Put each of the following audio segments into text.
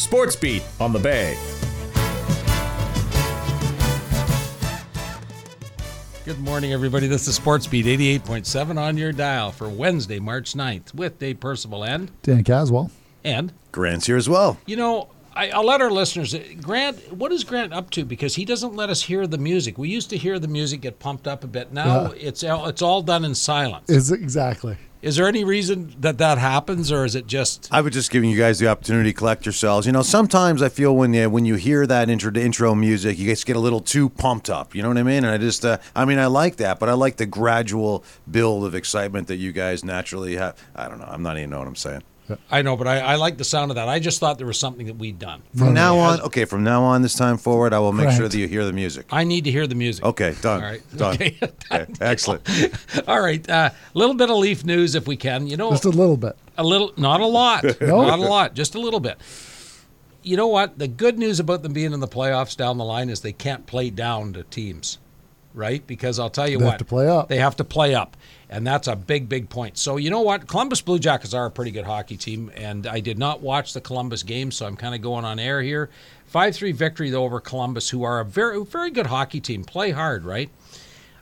Sports Beat on the Bay. Good morning, everybody. This is Sports Beat 88.7 on your dial for Wednesday, March 9th with Dave Percival and Dan Caswell. and Grant's here as well. you know I, I'll let our listeners Grant. What is Grant up to? Because he doesn't let us hear the music. We used to hear the music get pumped up a bit. Now Yeah. it's all, it's all done in silence. Is exactly. Is there any reason that that happens, or is it just I was just giving you guys the opportunity to collect yourselves. You know, sometimes I feel when you when you hear that intro intro music, you guys get a little too pumped up. You know what I mean? And I just, uh, I mean, I like that, but I like the gradual build of excitement that you guys naturally have. I don't know. I'm not even know what I'm saying. I know, but I, I like the sound of that. I just thought there was something that we'd done. From now on, okay, from now on, this time forward, I will make sure Correct. that you hear the music. I need to hear the music. Okay, done. All right. Done. Okay. Okay, excellent. All right. A uh, little bit of Leaf news, if we can. You know, Just a little bit. A little, not a lot, No? not a lot, just a little bit. You know what? The good news about them being in the playoffs down the line is they can't play down to teams, right? Because I'll tell you They what, have to play up. They have to play up, and that's a big, big point. So you know what? Columbus Blue Jackets are a pretty good hockey team, and I did not watch the Columbus game, so I'm kind of going on air here. Five three victory though, over Columbus, who are a very, very good hockey team. Play hard, right?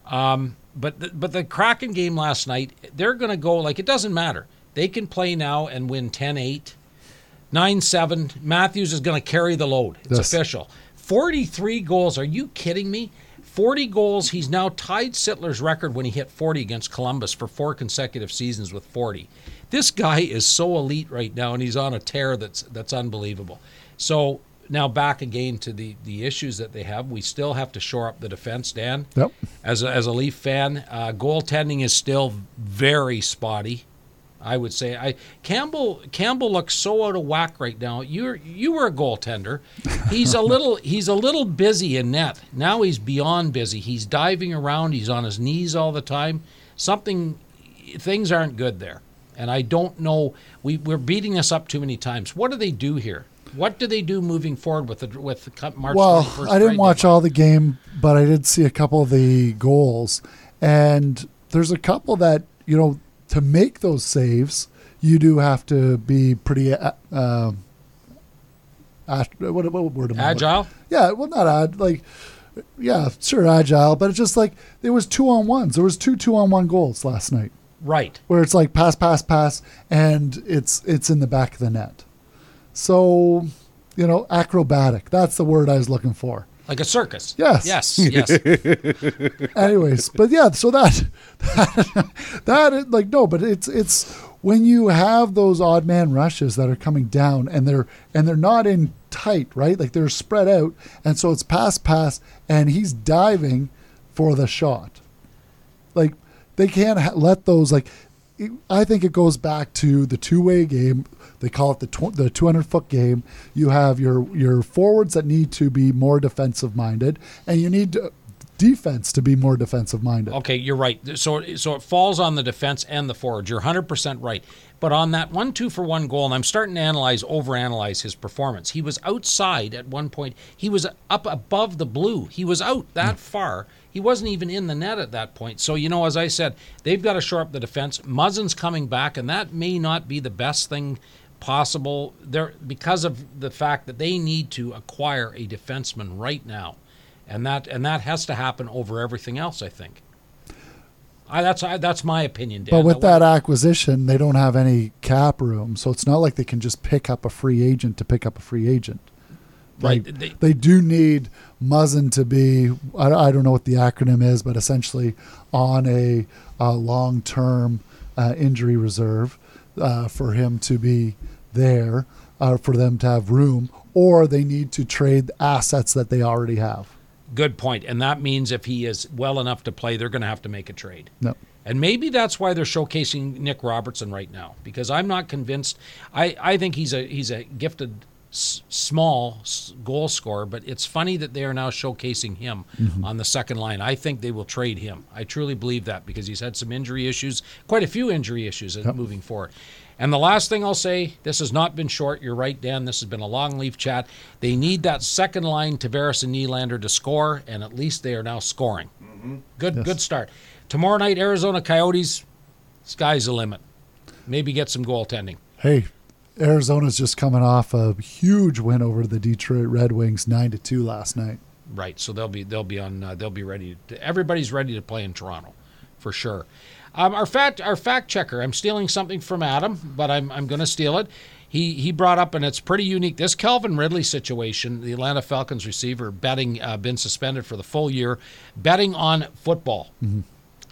Um, but the, but the Kraken game last night, they're going to go like it doesn't matter. They can play now and win 10-8, 9-7. Matthews is going to carry the load. It's Yes. official. 43 goals. Are you kidding me? 40 goals. He's now tied Sittler's record when he hit 40 against Columbus for four consecutive seasons with 40. This guy is so elite right now and he's on a tear that's that's unbelievable. So now back again to the the issues that they have. We still have to shore up the defense, Dan Yep. as a, as a Leaf fan, uh, goaltending is still very spotty. I would say I Campbell Campbell looks so out of whack right now. You you were a goaltender. He's a little he's a little busy in net. Now he's beyond busy. He's diving around. He's on his knees all the time. Something things aren't good there. And I don't know. We we're beating us up too many times. What do they do here? What do they do moving forward with the with the cut- March? Well, 21st I didn't watch all the game, but I did see a couple of the goals, and there's a couple that you know to make those saves, you do have to be pretty. Uh, ast- what, what word am I- agile. Yeah, well, not ad like. Yeah, sure, agile, but it's just like there was two on ones. There was two two on one goals last night. Right. where it's like pass, pass, pass, and it's it's in the back of the net. So, you know, acrobatic. That's the word I was looking for. Like a circus. Yes. Yes. Yes. Anyways, but yeah, so that that, like no, but it's it's when you have those odd man rushes that are coming down and they're and they're not in tight, right? Like they're spread out, and so it's pass, pass, and he's diving for the shot. Like they can't ha- let those like. I think it goes back to the two-way game. They call it the tw- the 200-foot game. You have your your forwards that need to be more defensive-minded, and you need to, defense to be more defensive-minded. Okay, you're right. So so it falls on the defense and the forward. You're 100% right. But on that one two for one goal, and I'm starting to analyze, overanalyze his performance. He was outside at one point. He was up above the blue. He was out that hmm. far. He wasn't even in the net at that point. So you know, as I said, they've got to shore up the defense. Muzzin's coming back, and that may not be the best thing possible there because of the fact that they need to acquire a defenseman right now, and that and that has to happen over everything else. I think. I, that's I, that's my opinion, Dan. But with that acquisition, they don't have any cap room, so it's not like they can just pick up a free agent to pick up a free agent. right? They, They, they do need Muzzin to be, I, I don't know what the acronym is, but essentially on a, uh long term uh, injury reserve uh, for him to be there, uh, for them to have room, or they need to trade assets that they already have. Good point, and that means if he is well enough to play, they're going to have to make a trade. No. And maybe that's why they're showcasing Nick Robertson right now because I'm not convinced. I, I think he's a he's a gifted s- small s- goal scorer, but it's funny that they are now showcasing him mm-hmm. on the second line. I think they will trade him. I truly believe that because he's had some injury issues, quite a few injury issues in moving forward. And the last thing I'll say, this has not been short. You're right, Dan. This has been a long leaf chat. They need that second line, Tavares and Nylander, to score, and at least they are now scoring. Mm-hmm. Good, good start. Tomorrow night, Arizona Coyotes. Sky's the limit. Maybe get some goaltending. Hey, Arizona's just coming off a huge win over the Detroit Red Wings, nine to two last night. Right. So they'll be they'll be on uh, they'll be ready. To, everybody's ready to play in Toronto, for sure. Um, our fact our fact checker. I'm stealing something from Adam, but I'm I'm going to steal it. He he brought up and it's pretty unique. This Calvin Ridley situation, the Atlanta Falcons receiver, betting uh, been suspended for the full year, betting on football.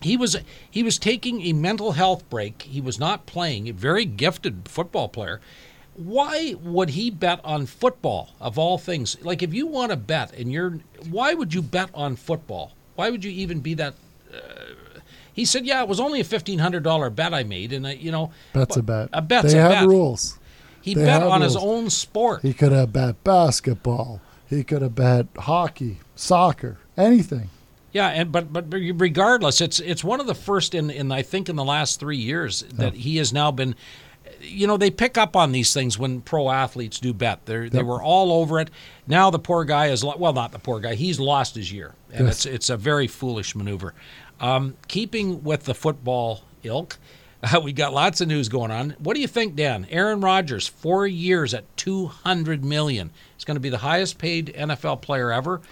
He was he was taking a mental health break. He was not playing. A very gifted football player. Why would he bet on football of all things? Like if you want to bet and you're why would you bet on football? Why would you even be that uh, he said, "Yeah, it was only a fifteen hundred dollar bet I made, and I, you know, Bet's a bet. A bet's they a have bet. rules. He They bet on his own sport. He could have bet basketball. He could have bet hockey, soccer, anything. Yeah, and but but regardless, it's it's one of the first in in I think in the last three years that he has now been. You know, they pick up on these things when pro athletes do bet. They they were all over it. Now the poor guy is well, not the poor guy. He's lost his year, and Yes. it's it's a very foolish maneuver. Um, keeping with the football ilk, uh, we got lots of news going on. What do you think, Dan? Aaron Rodgers, four years at two hundred million. He's going to be the highest paid NFL player ever.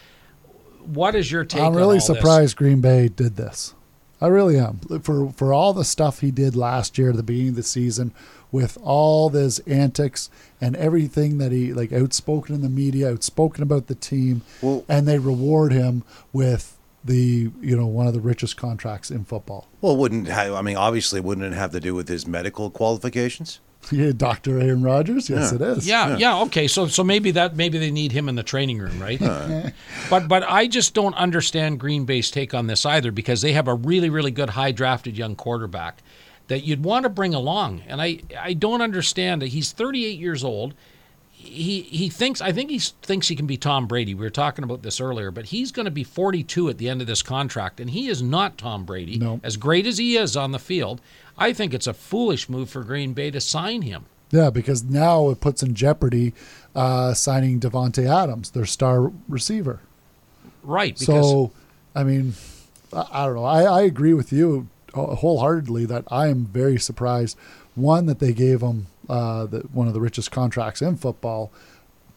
What is your take? I'm on really all this? surprised Green Bay did this. I really am. For for all the stuff he did last year at the beginning of the season with all his antics and everything that he like outspoken in the media, outspoken about the team, Well- and they reward him with the, you know, one of the richest contracts in football. Well, wouldn't have, I mean, obviously, wouldn't it have to do with his medical qualifications? Yeah, Dr. Aaron Rodgers, yes Yeah. it is. Yeah, yeah, okay. So so maybe that maybe they need him in the training room, right? but but I just don't understand Green Bay's take on this either because they have a really really good high drafted young quarterback that you'd want to bring along, and I I don't understand that he's 38 years old. He he thinks I think he thinks he can be Tom Brady. We were talking about this earlier, but he's going to be 42 at the end of this contract, and he is not Tom Brady. No. As great as he is on the field, I think it's a foolish move for Green Bay to sign him. Yeah, because now it puts in jeopardy uh, signing Davante Adams, their star receiver. Right. Because So, I mean, I, I don't know. I, I agree with you wholeheartedly that I am very surprised. One, that they gave him uh, the, one of the richest contracts in football.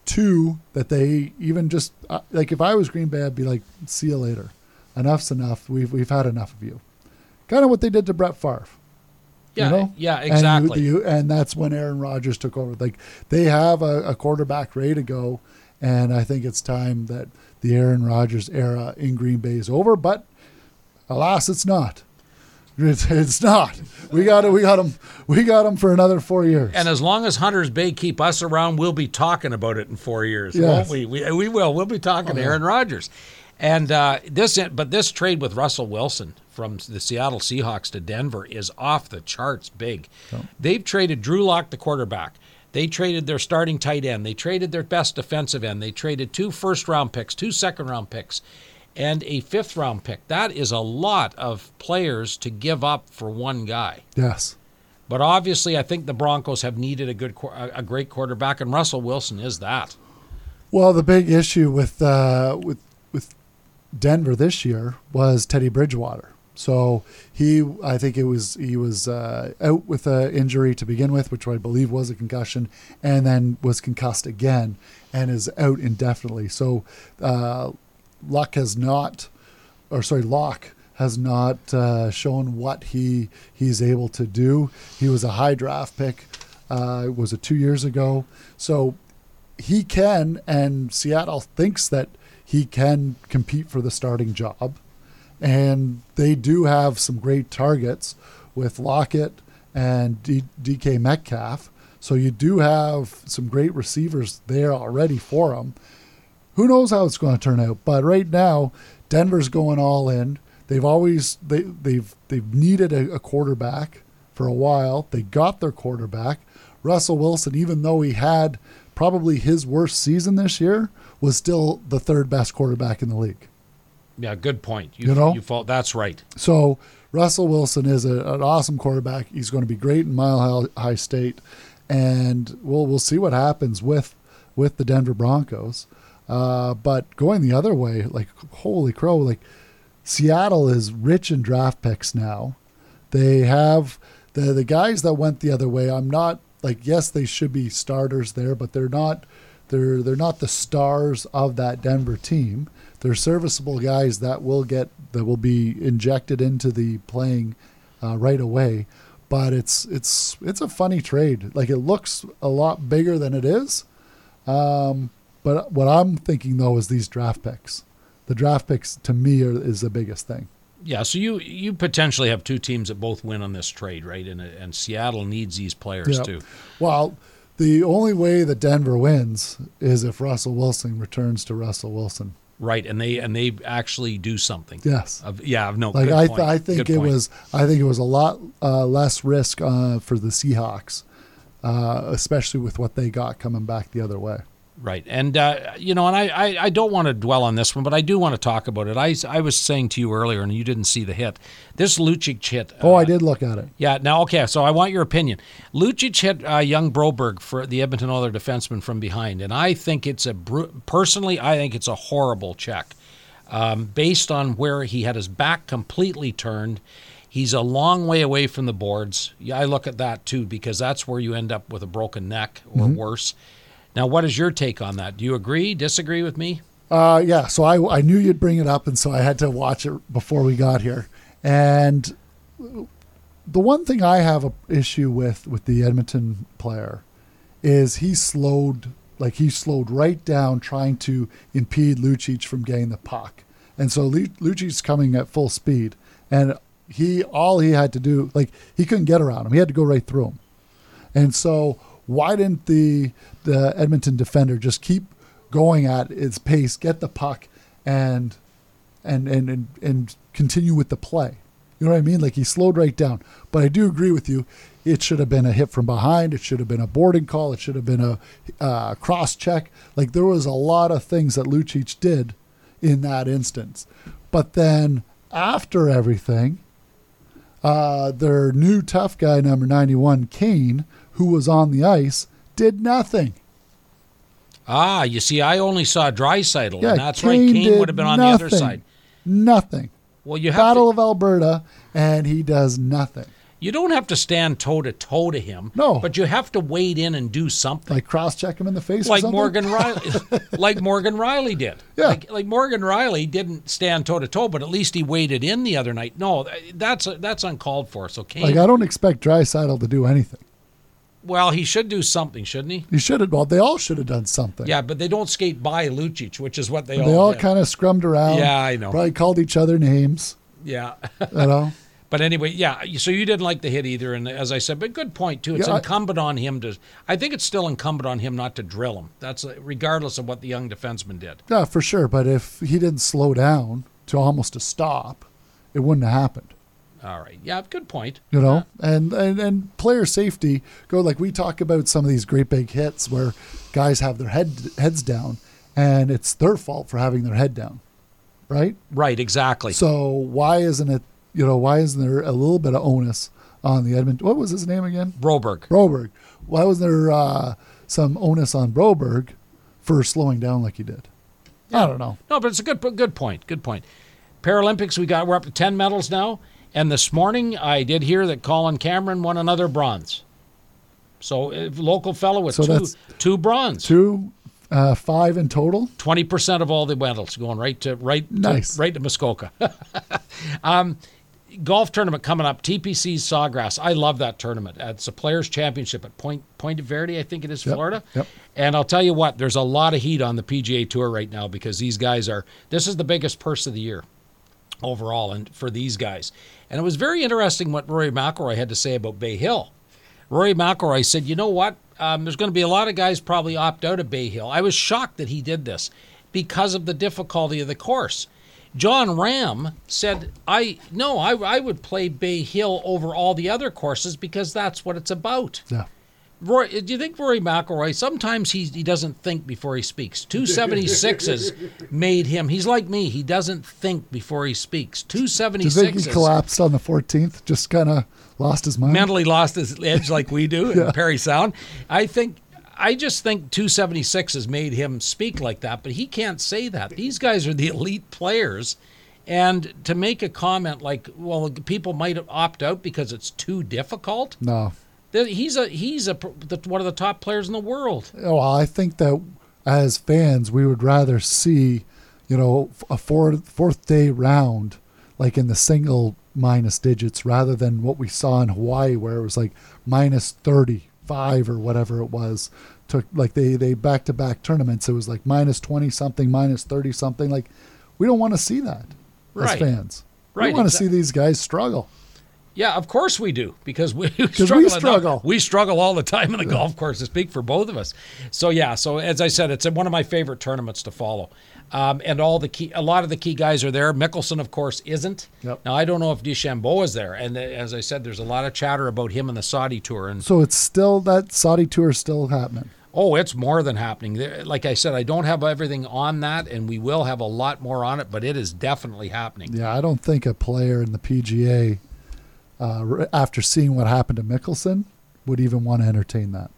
Two, that they even just uh, like if I was Green Bay, I'd be like, "See you later. Enough's enough. We've we've had enough of you." Kind of what they did to Brett Favre. Yeah, you know? yeah, And you- exactly. you- And, that's when Aaron Rodgers took over. Like they have a, a quarterback ready to go, and I think it's time that the Aaron Rodgers era in Green Bay is over. But alas, it's not. It's, it's not. We got it. We got him. We got him for another four years. and as long as Hunters Bay keep us around, we'll be talking about it in four years, Yes. won't we? we? We will. We'll be talking to oh, Aaron Rodgers. And uh, this, but this trade with Russell Wilson from the Seattle Seahawks to Denver is off the charts big. They've traded Drew Lock, the quarterback. They traded their starting tight end. They traded their best defensive end. They traded two first round picks, two second round picks, and a fifth round pick. That is a lot of players to give up for one guy. yes. But obviously, I think the Broncos have needed a good, a great quarterback, and Russell Wilson is that. Well, the big issue with uh, with Denver this year was Teddy Bridgewater. So he, I think it was he was uh, out with an injury to begin with, which I believe was a concussion, and then was concussed again and is out indefinitely. So uh, Luck has not, or sorry, Lock has not uh, shown what he he's able to do. He was a high draft pick. Uh, was it two years ago? So he can, and Seattle thinks that he can compete for the starting job. And they do have some great targets with Lockett and D- DK Metcalf. So you do have some great receivers there already for him. Who knows how it's going to turn out? But right now, Denver's going all in. They've always they they've they've needed a, a quarterback for a while. They got their quarterback. Russell Wilson, even though he had probably his worst season this year, was still the third best quarterback in the league. Yeah, good point. You know? you fault. That's right. So Russell Wilson is a, an awesome quarterback. He's going to be great in Mile High, High State, and we'll we'll see what happens with with the Denver Broncos. Uh, but going the other way, like holy crow, like Seattle is rich in draft picks now. They have the the guys that went the other way. I'm not like yes, they should be starters there, but they're not. They're they're not the stars of that Denver team. They're serviceable guys that will get that will be injected into the playing uh, right away. But it's it's it's a funny trade. Like it looks a lot bigger than it is. Um, but what I'm thinking though is these draft picks. The draft picks to me are, is the biggest thing. Yeah, so you you potentially have two teams that both win on this trade, right? And and Seattle needs these players Yep. too. Well, the only way that Denver wins is if Russell Wilson returns to Russell Wilson. Right, and they and they actually do something. Yes. Of, yeah, no. Like good I, point. th- I think Good it point. was, I think it was a lot uh, less risk uh, for the Seahawks, uh, especially with what they got coming back the other way. Right. And, uh, you know, and I, I, I don't want to dwell on this one, but I do want to talk about it. I, I was saying to you earlier, and you didn't see the hit. This Lucic hit. Oh, uh, I did look at it. Yeah. Now, okay. So I want your opinion. Lucic hit uh, young Broberg for the Edmonton Oilers defenseman from behind, and I think it's a personally, I think it's a horrible check, um, based on where he had his back completely turned. He's a long way away from the boards. Yeah, I look at that too because that's where you end up with a broken neck or worse. Now, what is your take on that? Do you agree? Disagree with me? Uh, yeah, so I, I knew you'd bring it up, and so I had to watch it before we got here. And the one thing I have an issue with with the Edmonton player is he slowed like he slowed right down trying to impede Lucic from getting the puck. And so Lu- Lucic's coming at full speed, and he all he had to do like he couldn't get around him. He had to go right through him. And so why didn't the the Edmonton defender just keep going at its pace, get the puck, and and and and, and continue with the play? You know what I mean? Like he slowed right down. But I do agree with you. It should have been a hit from behind. It should have been a boarding call. It should have been a uh, cross check. Like there was a lot of things that Lucic did in that instance. But then after everything, uh, their new tough guy, number 91, Kane, who was on the ice, did nothing. Ah, you see, I only saw Draisaitl, Yeah, and that's Kane right. Kane would have been on the other side. Nothing. Well, you have Battle to, of Alberta, and he does nothing. you don't have to stand toe to toe to him. No. but you have to wade in and do something. Like cross check him in the face, or like something? Morgan Riley, like Morgan Rielly did. Yeah. Like, like Morgan Rielly didn't stand toe to toe, but at least he waded in the other night. No, that's that's uncalled for. So Kane, Like I don't expect Draisaitl to do anything. Well, he should do something, shouldn't he? He should have. Well, they all should have done something. Yeah, but they don't skate by Lucic, which is what they, all They all kind of scrummed around. Yeah, I know. Probably called each other names. yeah. You know. But anyway, yeah. So you didn't like the hit either, and as I said, but good point too. It's Yeah, I- incumbent on him to. I think it's still incumbent on him not to drill him. That's uh, regardless of what the young defenseman did. yeah, for sure. But if he didn't slow down to almost a stop, it wouldn't have happened. All right. Yeah. Good point. you know and, and and player safety go like we talk about some of these great big hits where guys have their head heads down and it's their fault for having their head down right Right. Exactly. so why isn't it you know why isn't there a little bit of onus on the edmonton what was his name again Broberg. broberg why wasn't there uh, some onus on broberg for slowing down like he did i don't know No, but it's a good good point. Good point. Paralympics, we got we're up to ten medals now, and this morning I did hear that Colin Cameron won another bronze. So local fellow with So two two bronze. two uh, five in total Twenty percent of all the medals going right to right Nice. to, right to Muskoka. um, golf tournament coming up. TPC Sawgrass. I love that tournament. It's a players' championship at Point Point Verde, I think it is, Yep, Florida. yep. And I'll tell you what, there's a lot of heat on the PGA Tour right now because these guys are. This is the biggest purse of the year overall, and for these guys. And it was very interesting what Rory McIlroy had to say about Bay Hill. Rory McIlroy said, "You know what? Um, there's going to be a lot of guys probably opt out of Bay Hill. I was shocked that he did this because of the difficulty of the course." Jon Rahm said, "I no, I, I would play Bay Hill over all the other courses because that's what it's about." yeah Roy, do you think Rory McIlroy? Sometimes he he doesn't think before he speaks. Two seventy sixes made him. He's like me. He doesn't think before he speaks. Two seventy sixes. do you think he collapsed on the 14th just kind of lost his mind mentally lost his edge like we do in Parry Sound. I think I just think 276 has made him speak like that, but he can't say that. These guys are the elite players. And to make a comment like, well, people might opt out because it's too difficult. no He's a he's a the, one of the top players in the world. Well, I think that as fans, we would rather see, you know, a fourth fourth day round, like in the single minus digits, rather than what we saw in Hawaii, where it was like minus thirty five or whatever it was. Took like they they back to back tournaments. It was like minus twenty something, minus thirty something. Like we don't want to see that Right. as fans. Right, We want to see these guys struggle. Yeah, of course we do because we, we we struggle. enough. We struggle all the time in the golf course. To speak for both of us, so yeah. So as I said, it's one of my favorite tournaments to follow, um, and all the key, a lot of the key guys are there. Mickelson, of course, isn't. Yep. Now I don't know if DeChambeau is there, and uh, as I said, there's a lot of chatter about him and the Saudi tour, and So it's still that Saudi tour is still happening. oh, it's more than happening. Like I said, I don't have everything on that, and we will have a lot more on it, but it is definitely happening. Yeah, I don't think a player in the PGA, uh, after seeing what happened to Mickelson, would even want to entertain that.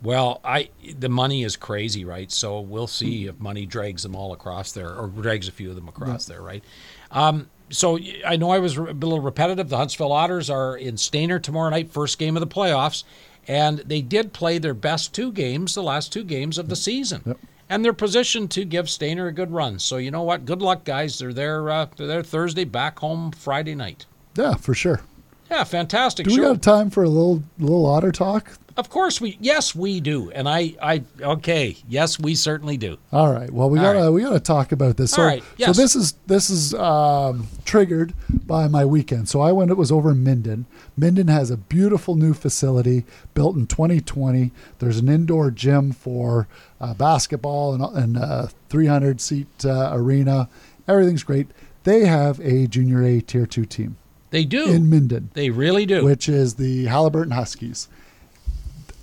Well, I the money is crazy, right? So we'll see if money drags them all across there, or drags a few of them across there, right? Um, so I know I was a little repetitive. The Huntsville Otters are in Stayner tomorrow night, first game of the playoffs, and they did play their best two games, the last two games of the season, Yep. and they're positioned to give Stayner a good run. So you know what? Good luck, guys. They're there. Uh, they're there Thursday, back home Friday night. Yeah, for sure. Yeah, fantastic. Do we got time for a little little otter talk? Of course we. Yes, we do. And I. I. Okay. Yes, we certainly do. All right. Well, we All gotta right. we gotta talk about this. So, All right, so this is this is um, triggered by my weekend. So I went. It was over in Minden. Minden has a beautiful new facility built in 2020. There's an indoor gym for uh, basketball and and a 300 seat uh, arena. Everything's great. They have a junior A tier two team They do. in Minden. they really do. which is the Haliburton Huskies.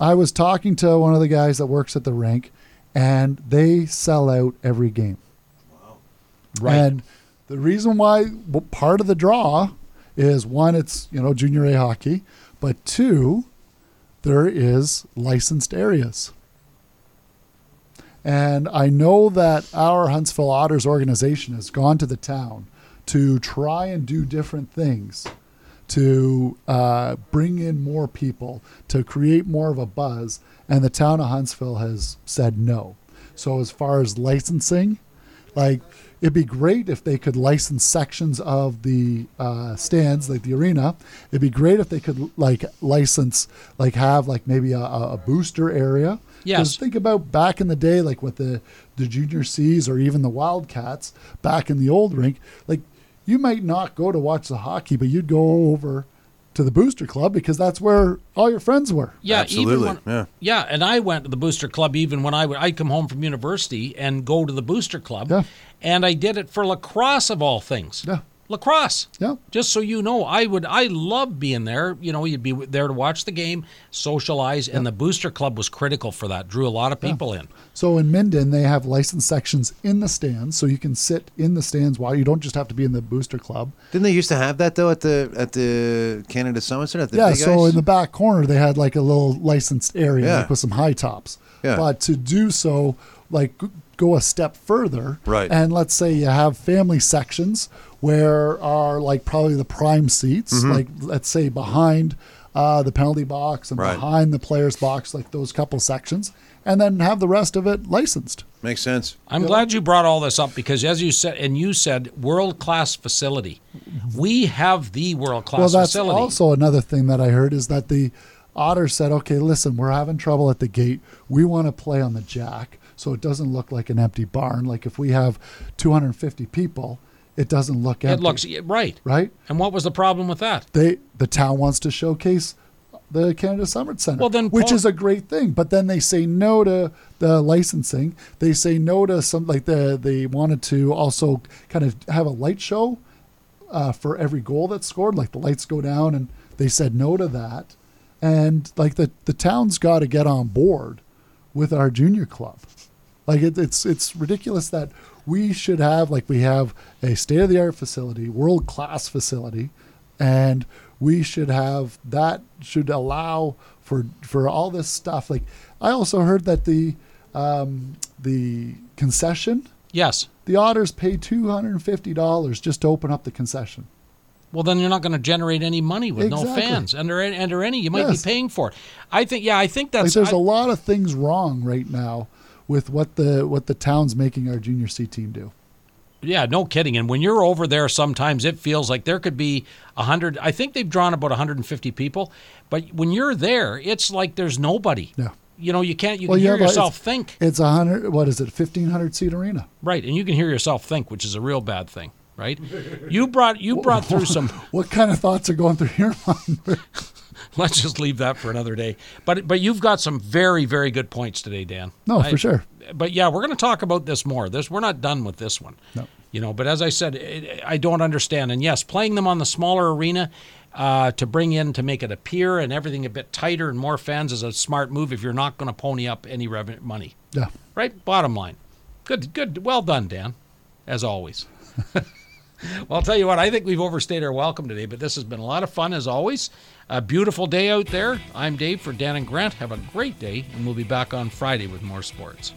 I was talking to one of the guys that works at the rink, and they sell out every game. Wow. Right. And the reason why well, part of the draw is one, it's you know junior A hockey, but two, there is licensed areas. And I know that our Huntsville Otters organization has gone to the town to try and do different things to uh, bring in more people, to create more of a buzz. And the town of Huntsville has said no. So, as far as licensing, like it'd be great if they could license sections of the uh, stands, like the arena. It'd be great if they could like license, like have like maybe a, a booster area. Yes. think about back in the day, like with the the junior C's or even the Wildcats back in the old rink. Like you might not go to watch the hockey, but you'd go over to the booster club because that's where all your friends were. yeah, Absolutely, even when, yeah. yeah, and I went to the booster club even when I would I'd come home from university and go to the booster club, Yeah. and I did it for lacrosse of all things. Yeah. Lacrosse. Yeah. Just so you know, I would I love being there. You know, you'd be there to watch the game, socialize, and the booster club was critical for that. Drew a lot of people in. So in Minden, they have licensed sections in the stands, so you can sit in the stands while you don't just have to be in the booster club. Didn't they used to have that though at the at the Canada Summit Center? At the yeah, big so ice? in the back corner, they had like a little licensed area Yeah. like with some high tops. Yeah. But to do so, like g- go a step further, Right. And let's say you have family sections where are like probably the prime seats, Mm-hmm. like let's say behind uh, the penalty box and Right. behind the players box, like those couple sections, and then have the rest of it licensed. makes sense. I'm glad you brought all this up because, as you said, and you said, world class facility. We have the world class well, that's facility. also another thing that I heard is that the Otter said, okay, listen, we're having trouble at the gate. We want to play on the jack so it doesn't look like an empty barn. Like if we have 250 people, it doesn't look empty. it looks right. right. And what was the problem with that? They the town wants to showcase the Canada Summit Center, Well, then which Paul- is a great thing. But then they say no to the licensing. They say no to some like the they wanted to also kind of have a light show uh, for every goal that's scored. Like the lights go down, and they said no to that. And like the the town's got to get on board with our junior club. Like it, it's it's ridiculous that we should have like we have a state of the art facility, world class facility, and we should have that should allow for for all this stuff. Like I also heard that the um, the concession, Yes. the Otters pay two hundred and fifty dollars just to open up the concession. Well, then you're not going to generate any money with no Exactly. fans under under any. You might Yes. be paying for it. I think. Yeah, I think Like that's. there's I- a lot of things wrong right now with what the what the town's making our junior C team do. Yeah, no kidding. And when you're over there, sometimes it feels like there could be a hundred. I think they've drawn about 150 people, but when you're there, it's like there's nobody. Yeah. You know, you can't. You Well, can you hear a- yourself it's- think. It's a hundred. What is it? Fifteen hundred seat arena. Right, and you can hear yourself think, which is a real bad thing. Right. You brought you brought through some. What kind of thoughts are going through your mind? Let's just leave that for another day. But but you've got some very very good points today, Dan. No, I- for sure. But yeah, we're going to talk about this more. This we're not done with this one. No. You know, but as I said, it, I don't understand. And yes, playing them on the smaller arena uh, to bring in to make it appear and everything a bit tighter and more fans is a smart move. If you're not going to pony up any revenue money, Yeah. right? Bottom line, good, good, well done, Dan, as always. Well, I'll tell you what, I think we've overstayed our welcome today, but this has been a lot of fun as always. A beautiful day out there. I'm Dave for Dan and Grant. Have a great day, and we'll be back on Friday with more sports.